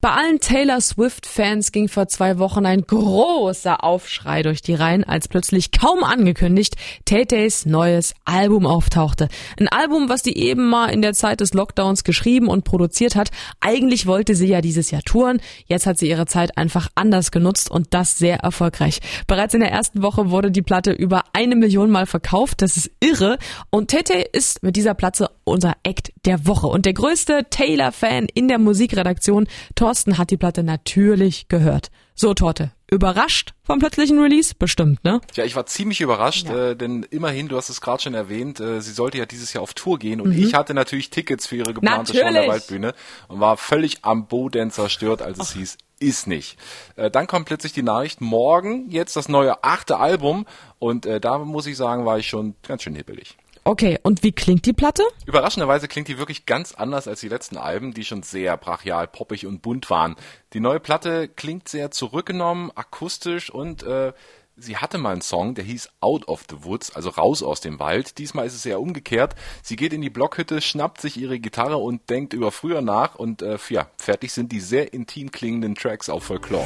Bei allen Taylor Swift-Fans ging vor zwei Wochen ein großer Aufschrei durch die Reihen, als plötzlich kaum angekündigt Tay-Tays neues Album auftauchte. Ein Album, was die eben mal in der Zeit des Lockdowns geschrieben und produziert hat. Eigentlich wollte sie ja dieses Jahr touren. Jetzt hat sie ihre Zeit einfach anders genutzt und das sehr erfolgreich. Bereits in der ersten Woche wurde die Platte über eine Million Mal verkauft. Das ist irre. Und Tay-Tay ist mit dieser Platte unser Act der Woche. Und der größte Taylor-Fan in der Musikredaktion, Thorsten hat die Platte natürlich gehört. So, Torte, überrascht vom plötzlichen Release? Bestimmt, ne? Ja, ich war ziemlich überrascht, ja. äh, denn immerhin, du hast es gerade schon erwähnt, äh, sie sollte ja dieses Jahr auf Tour gehen und mhm. ich hatte natürlich Tickets für ihre geplante natürlich. Show in der Waldbühne und war völlig am Boden zerstört, als es Ach. hieß, ist nicht. Äh, dann kommt plötzlich die Nachricht, morgen jetzt das neue achte Album und äh, da muss ich sagen, war ich schon ganz schön hibbelig. Okay, und wie klingt die Platte? Überraschenderweise klingt die wirklich ganz anders als die letzten Alben, die schon sehr brachial, poppig und bunt waren. Die neue Platte klingt sehr zurückgenommen, akustisch und äh, sie hatte mal einen Song, der hieß Out of the Woods, also raus aus dem Wald. Diesmal ist es eher umgekehrt. Sie geht in die Blockhütte, schnappt sich ihre Gitarre und denkt über früher nach und äh, ja, fertig sind die sehr intim klingenden Tracks auf Folklore.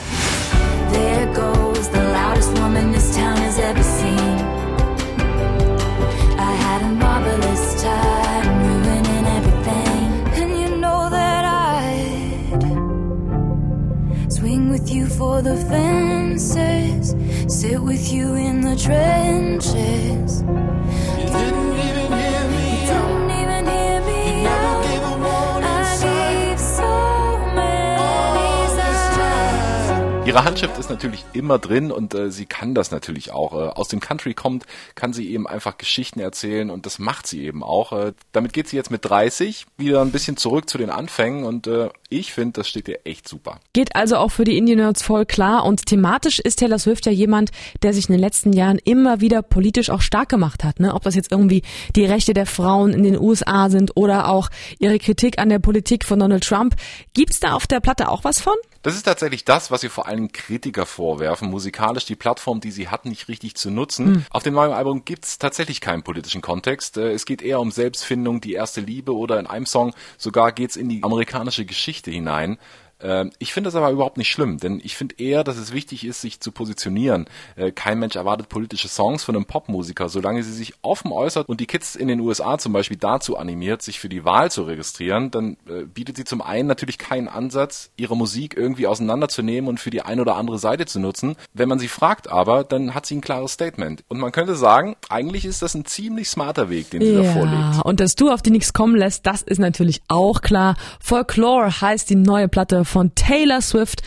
There goes the loudest you for the fences, sit with you in the trenches. Ihre Handschrift ist natürlich immer drin und äh, sie kann das natürlich auch. Äh, aus dem Country kommt, kann sie eben einfach Geschichten erzählen und das macht sie eben auch. Äh, damit geht sie jetzt mit 30 wieder ein bisschen zurück zu den Anfängen und äh, ich finde, das steht ihr echt super. Geht also auch für die Indie Nerds voll klar und thematisch ist Taylor Swift ja jemand, der sich in den letzten Jahren immer wieder politisch auch stark gemacht hat. Ne? Ob das jetzt irgendwie die Rechte der Frauen in den USA sind oder auch ihre Kritik an der Politik von Donald Trump. Gibt's da auf der Platte auch was von? Das ist tatsächlich das, was ihr vor allem Kritiker vorwerfen, musikalisch die Plattform, die sie hatten, nicht richtig zu nutzen. Mhm. Auf dem neuen Album gibt's tatsächlich keinen politischen Kontext. Äh, es geht eher um Selbstfindung, die erste Liebe oder in einem Song sogar geht's in die amerikanische Geschichte hinein. Ähm, ich finde das aber überhaupt nicht schlimm, denn ich finde eher, dass es wichtig ist, sich zu positionieren. Äh, kein Mensch erwartet politische Songs von einem Popmusiker, solange sie sich offen äußert und die Kids in den USA zum Beispiel dazu animiert, sich für die Wahl zu registrieren, dann äh, bietet sie zum einen natürlich keinen Ansatz, ihre Musik irgendwie auseinanderzunehmen und für die eine oder andere Seite zu nutzen. Wenn man sie fragt aber, dann hat sie ein klares Statement. Und man könnte sagen, eigentlich ist das ein ziemlich smarter Weg, den sie ja, da vorlegt. Und dass du auf die nichts kommen lässt, das ist natürlich auch klar. Folklore heißt die neue Platte von Taylor Swift